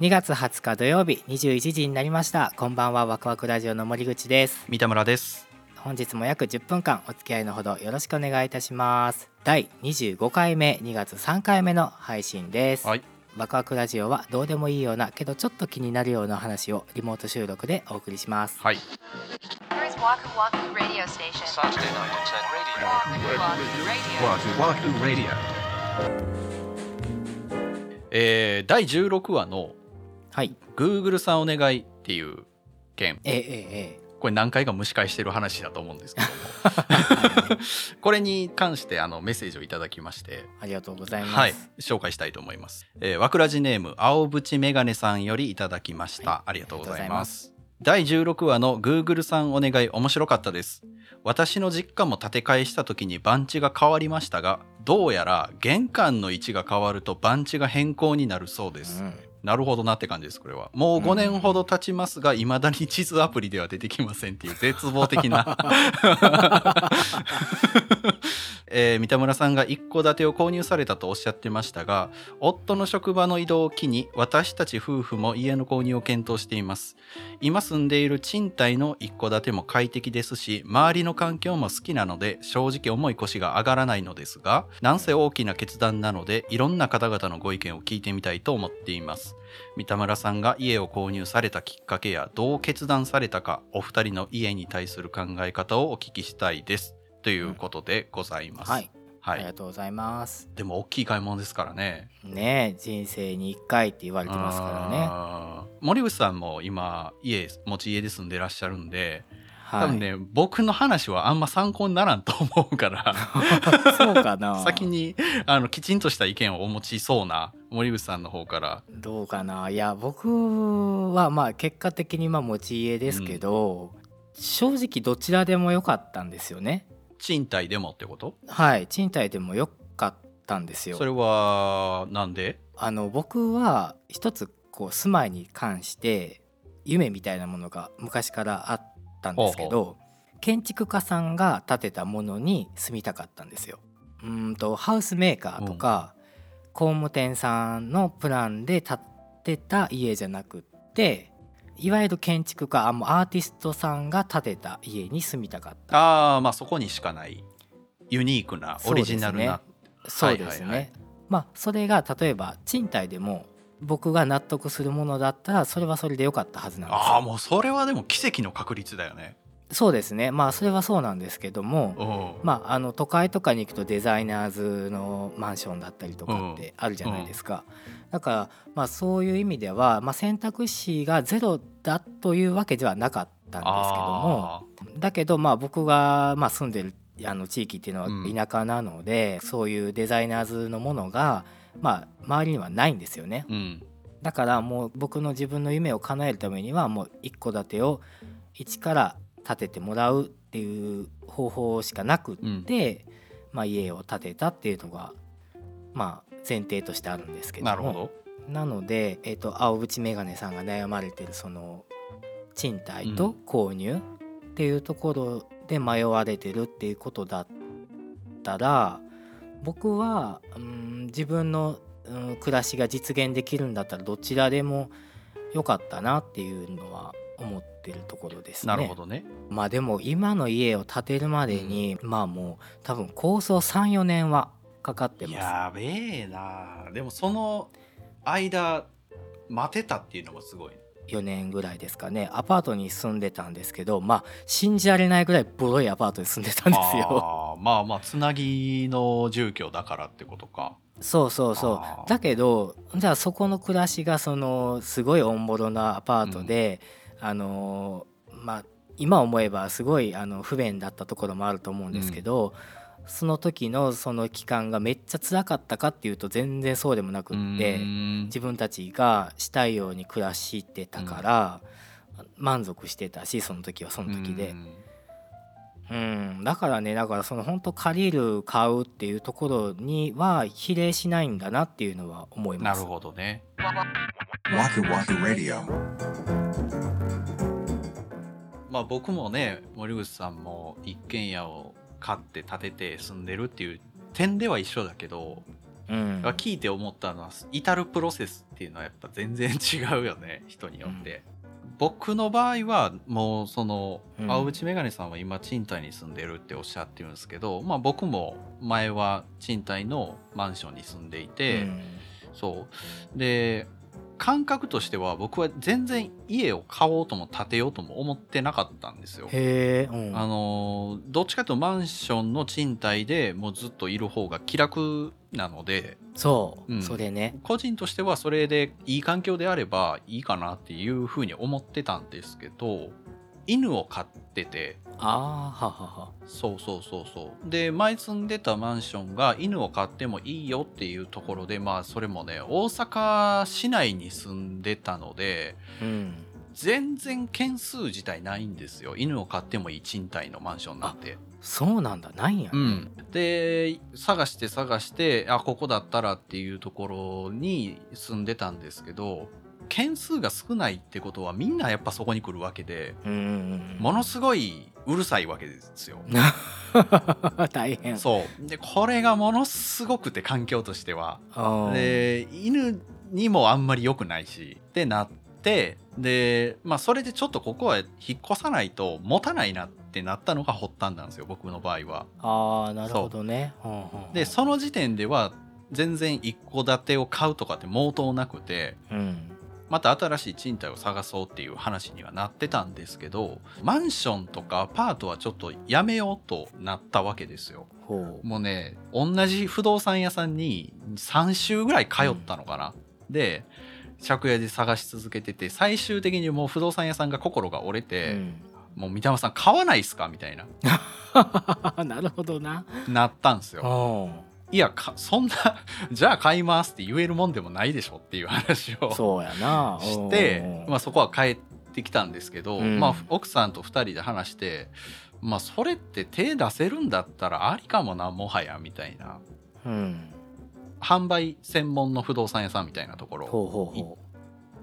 2月20日土曜日21時になりました。こんばんはワクワクラジオの森口です。三田村です。本日も約10分間お付き合いのほどよろしくお願いいたします。第25回目2月3回目の配信です、はい。ワクワクラジオはどうでもいいようなけどちょっと気になるような話をリモート収録でお送りします。はい。Here is Waku Waku Radio Station. Saturday night at 10 radio. Waku Waku Wahoo Wahoo Radio. えー、第16話のはい「Google さんお願い」っていう件。えええええこれ何回か蒸し返してる話だと思うんですけども。これに関してあのメッセージをいただきまして。ありがとうございます、はい。紹介したいと思います、えー、わくらじネーム青淵メガネさんよりいただきました、はい。ありがとうございます。第16話の Google さんお願い面白かったです。私の実家も建て替えした時に番地が変わりましたがどうやら玄関の位置が変わると番地が変更になるそうです、うんなるほどなって感じですこれは。もう5年ほど経ちますがいまだに地図アプリでは出てきませんっていう絶望的な えー三田村さんが一戸建てを購入されたとおっしゃってましたが夫の職場の移動を機に私たち夫婦も家の購入を検討しています。今住んでいる賃貸の一戸建ても快適ですし周りの環境も好きなので正直重い腰が上がらないのですがなんせ大きな決断なのでいろんな方々のご意見を聞いてみたいと思っています。三田村さんが家を購入されたきっかけやどう決断されたかお二人の家に対する考え方をお聞きしたいです。ということでございます、はい、はい。ありがとうございます。でも大きい買い物ですからね。ねえ人生に1回って言われてますからね。森口さんも今家持ち家で住んでらっしゃるんではい。多分ね、僕の話はあんま参考にならんと思うから そうかな。先にあのきちんとした意見をお持ちそうな森口さんの方から。どうかな。いや僕はまあ結果的にまあ持ち家ですけど、正直どちらでもよかったんですよね賃貸でもってこと？はい賃貸でもよかったんですよ。それはなんで？あの僕は一つこう住まいに関して夢みたいなものが昔からあったんですけど建築家さんが建てたものに住みたかったんですよ。うーんとハウスメーカーとか工務店さんのプランで建てた家じゃなくっていわゆる建築家あもうアーティストさんが建てた家に住みたかった。ああまあそこにしかない。ユニークなオリジナルな。そうですね。はいはいはい。まあそれが例えば賃貸でも僕が納得するものだったらそれはそれでよかったはずなんですよ。ああもうそれはでも奇跡の確率だよねそうですね。まあそれはそうなんですけども、まあ、あの都会とかに行くとデザイナーズのマンションだったりとかってあるじゃないですか。だからまあそういう意味では、まあ、選択肢がゼロだというわけではなかったんですけども。あだけどまあ僕がまあ住んでるあの地域っていうのうん。は田舎なので、そういうデザイナーズのものがまあ周りにはないんですよね。ーうん。だからもう僕の自分の夢を叶えるためにはもう一戸建てを一から建ててもらうっていう方法しかなくって、まあ、家を建てたっていうのがまあ前提としてあるんですけども。なるほど。なので、えー、と青淵メガネさんが悩まれてるその賃貸と購入っていうところで迷われてるっていうことだったら僕は、うん、自分の、うん、暮らしが実現できるんだったらどちらでもよかったなっていうのは思ってるところですね。なるほどね。まあでも今の家を建てるまでに、まあもう多分構想34年はかかってます。やべえな。でもその間待てたっていうのもすごい4年ぐらいですかね。アパートに住んでたんですけどまあ信じられないぐらいボロいアパートに住んでたんですよ。あーまあまあつなぎの住居だからってことか。そうそうそう。だけどじゃあそこの暮らしがそのすごいオンボロなアパートで、あのまあ今思えばすごいあの不便だったところもあると思うんですけど、その時のその期間がめっちゃ辛かったかっていうと全然そうでもなくって。自分たちがしたいように暮らしてたから、満足してたしその時はその時で、うん、だからねだからその本当借りる買うっていうところには比例しないんだなっていうのは思います。なるほどね Waku Waku Radio. まあ僕もね森口さんも一軒家を買って建てて住んでるっていう点では一緒だけどうん。聞いて思ったのは至るプロセスっていうのはやっぱ全然違うよね 人によって、僕の場合はもうそのうん。青淵メガネさんは今賃貸に住んでるっておっしゃってるんですけど、まあ僕も前は賃貸のマンションに住んでいて、うん。そう。で感覚としては僕は全然家を買おうとも建てようとも思ってなかったんですよ。へえ、うん、あのどっちかというとマンションの賃貸でもうずっといる方が気楽なのでそう、うん。それね。個人としてはそれでいい環境であればいいかなっていうふうに思ってたんですけど犬を飼ってて。ああははは。そうそうそうそう。で前住んでたマンションが犬を飼ってもいいよっていうところでまあそれもね大阪市内に住んでたのでうん。全然件数自体ないんですよ。犬を飼ってもいい賃貸のマンションなんて。そうなんだ。ないんや、うん、で探して探してあここだったらっていうところに住んでたんですけど件数が少ないってことはみんなやっぱそこに来るわけでものすごいうるさいわけですよ。大変。そう。でこれがものすごくて環境としては。で犬にもあんまり良くないし。ってなってでまあそれでちょっとここは引っ越さないと持たないなってなったのが発端なんですよ僕の場合は。あーなるほどね。うんうんうん。でその時点では全然一戸建てを買うとかって毛頭なくてうんまた新しい賃貸を探そうっていう話にはなってたんですけどマンションとかアパートはちょっとやめようとなったわけですよ。ほうもうね同じ不動産屋さんに3週ぐらい通ったのかな。で借家で探し続けてて最終的にもう不動産屋さんが心が折れて、もう三玉さん買わないっすかみたいなうん、なるほどななったんですよ。うんいやか そんなじゃあ買いますって言えるもんでもないでしょっていう話をそうやな。して、まあ、そこは帰ってきたんですけど、うん。まあ、奥さんと2人で話して、まあ、それって手出せるんだったらありかもなもはやみたいな。あうん。販売専門の不動産屋さんみたいなところほう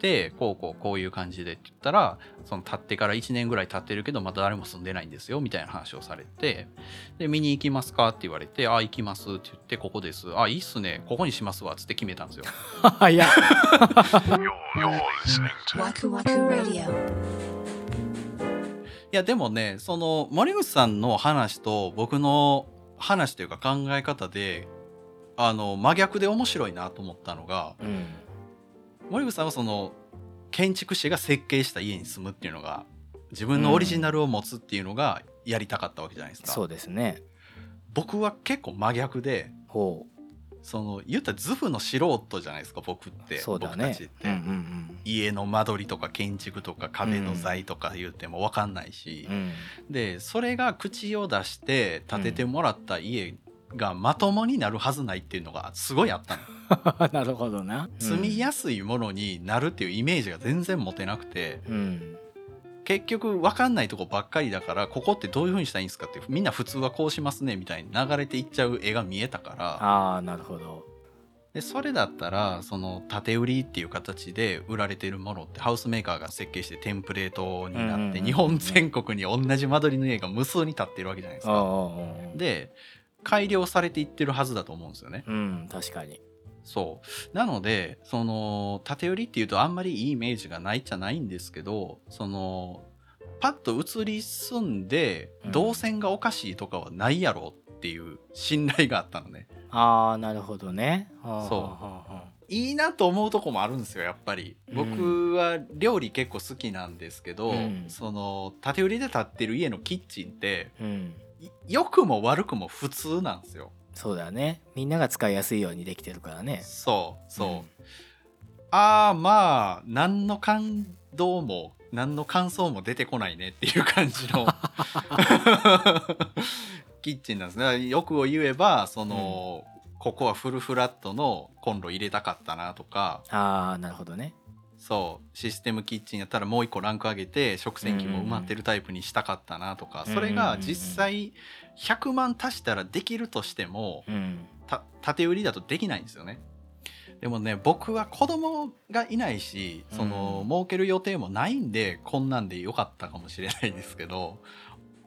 ほうほでこうこうこういう感じでって言ったらその建ってから1年ぐらい経ってるけどまだ誰も住んでないんですよみたいな話をされてで見に行きますか？って言われて「あ行きます」って言って「ここです」「あいいっすね。ここにしますわ」っつって決めたんですよ。う いや.いやでもねその森口さんの話と僕の話というか考え方であの真逆で面白いなと思ったのがうん森口さんはその建築士が設計した家に住むっていうのが自分のオリジナルを持つっていうのがやりたかったわけじゃないですか。そうですね。僕は結構真逆でほその言ったら図譜の素人じゃないですか僕っうてね。僕たちって、うんうん家の間取りとか建築とか壁の材とか言っても分かんないし、うんうん。でそれが口を出して建ててもらった家がまともになるはずないっていうのがすごいあったの、なるほどな。住みやすいものになるっていうイメージが全然持てなくて。うん。結局分かんないとこばっかりだからここってどういう風にしたらいいんですかってみんな普通はこうしますねみたいに流れていっちゃう絵が見えたから。ああなるほど。でそれだったらその建売りっていう形で売られているものってハウスメーカーが設計してテンプレートになって日本全国に同じ間取りの家が無数に建ってるわけじゃないですか。で改良されていってるはずだと思うんですよね。うん確かに。そう。なのでその建売りっていうとあんまりいいイメージがないじゃないんですけどそのパッと移り住んでうん。動線がおかしいとかはないやろっていう信頼があったのね。ああなるほどね。はあそう。いいなと思うとこもあるんですよやっぱり。うん。僕は料理結構好きなんですけど、うん。その建売りで建ってる家のキッチンってうん。い良くも悪くも普通なんですよ。そうだね。みんなが使いやすいようにできてるからね。そうそう、ああまあ何の感動も何の感想も出てこないねっていう感じの。キッチンなんですね。よくを言えばその、ここはフルフラットのコンロ入れたかったなとか。ああなるほどねそうシステムキッチンやったらもう一個ランク上げて食洗機も埋まってるタイプにしたかったなとか、それが実際100万足したらできるとしてもうんた縦売りだとできないんですよね。でもね僕は子供がいないしその、うん儲ける予定もないんでこんなんでよかったかもしれないですけど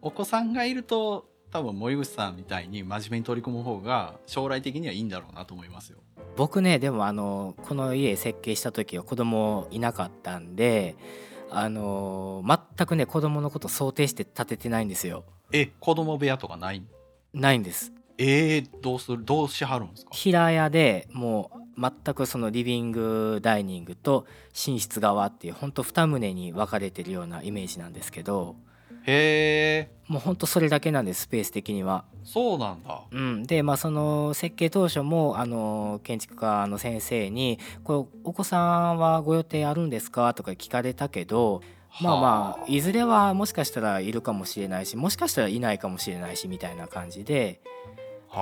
お子さんがいると多分森口さんみたいに真面目に取り組む方が将来的にはいいんだろうなと思いますよ。僕ねでもあのこの家設計した時は子供いなかったんであの全くね子供のこと想定して建ててないんですよ。え子供部屋とかない？ないんです。えー、どうするどうしはるんですか？平屋でもう全くそのリビングダイニングと寝室側っていうほんと2棟に分かれてるようなイメージなんですけどへえもうほんとそれだけなんですスペース的には。そうなんだ。うん、でまあその設計当初もあの建築家の先生に「これお子さんはご予定あるんですか?」とか聞かれたけどまあまあいずれはもしかしたらいるかもしれないしもしかしたらいないかもしれないしみたいな感じであ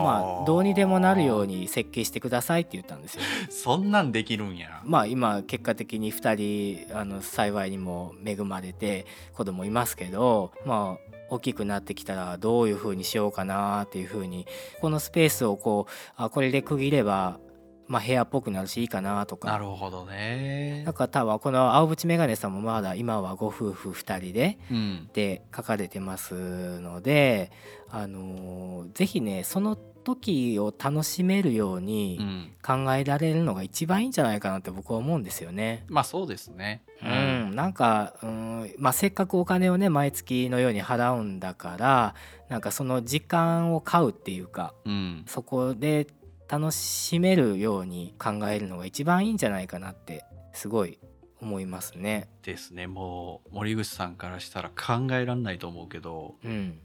まあどうにでもなるように設計してくださいって言ったんですよ。そんなんできるんや。まあ今結果的に2人あの幸いにも恵まれて子供いますけどまあ大きくなってきたらどういう風にしようかなっていう風にこのスペースをこうあこれで区切れば、まあ、部屋っぽくなるしいいかなとなか。るほどねなん。か多分この青渕メガネさんもまだ今はご夫婦2人でうん。で書かれてますので、あのーぜひねその時を楽しめるよううにん。考えられるのが一番いいんじゃないかなって僕は思うんですよね。まあそうですね。うん、なんか、うんまあ、せっかくお金をね毎月のように払うんだからなんかその時間を買うっていうかうん。そこで楽しめるように考えるのが一番いいんじゃないかなってすごい思いますね。ですね。もう森口さんからしたら考えらんないと思うけど、うん、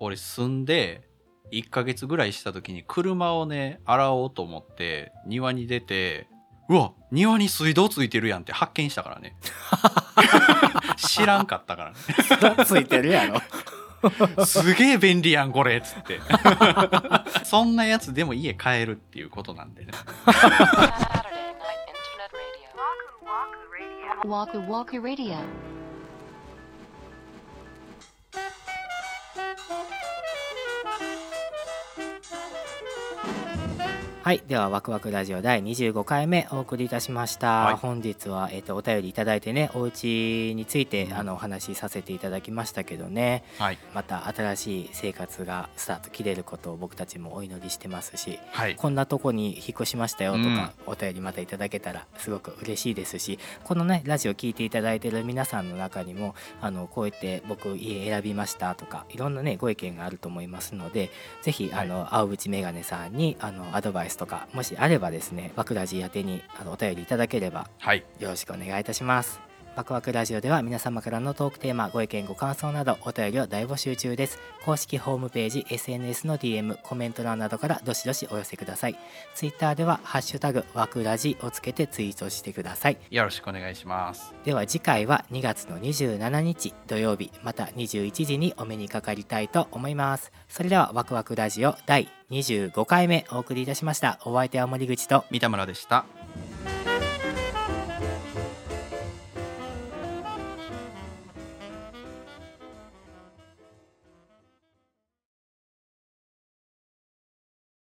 俺住んで1ヶ月ぐらいした時に車をね洗おうと思って庭に出てうわ庭に水道ついてるやんって発見したからね 知らんかったからねついてるやろ。すげえ便利やんこれっつって。そんなやつでも家買えるっていうことなんでね。Night Internet Radio. はいではワクワクラジオ第25回目お送りいたしました、はい。本日は、えー、とお便りいただいてねお家についてあのお話しさせていただきましたけどね。はい。また新しい生活がスタート切れることを僕たちもお祈りしてますしはい。こんなとこに引っ越しましたよとか、お便りまたいただけたらすごく嬉しいですしこのねラジオ聞いていただいてる皆さんの中にもあのこうやって僕家選びましたとかいろんなねご意見があると思いますのでぜひあの、青渕メガネさんにあのアドバイスとかもしあればですねバクラジ宛てにあのお便りいただければはいよろしくお願いいたします。ワクワクラジオでは皆様からのトークテーマ、ご意見、ご感想などお便りを大募集中です。公式ホームページ、SNS の DM、コメント欄などからどしどしお寄せください。ツイッターではハッシュタグワクラジをつけてツイートしてください。よろしくお願いしますでは次回は2月の27日土曜日、また21時にお目にかかりたいと思います。それではワクワクラジオ第25回目お送りいたしました。お相手は森口と三田村でした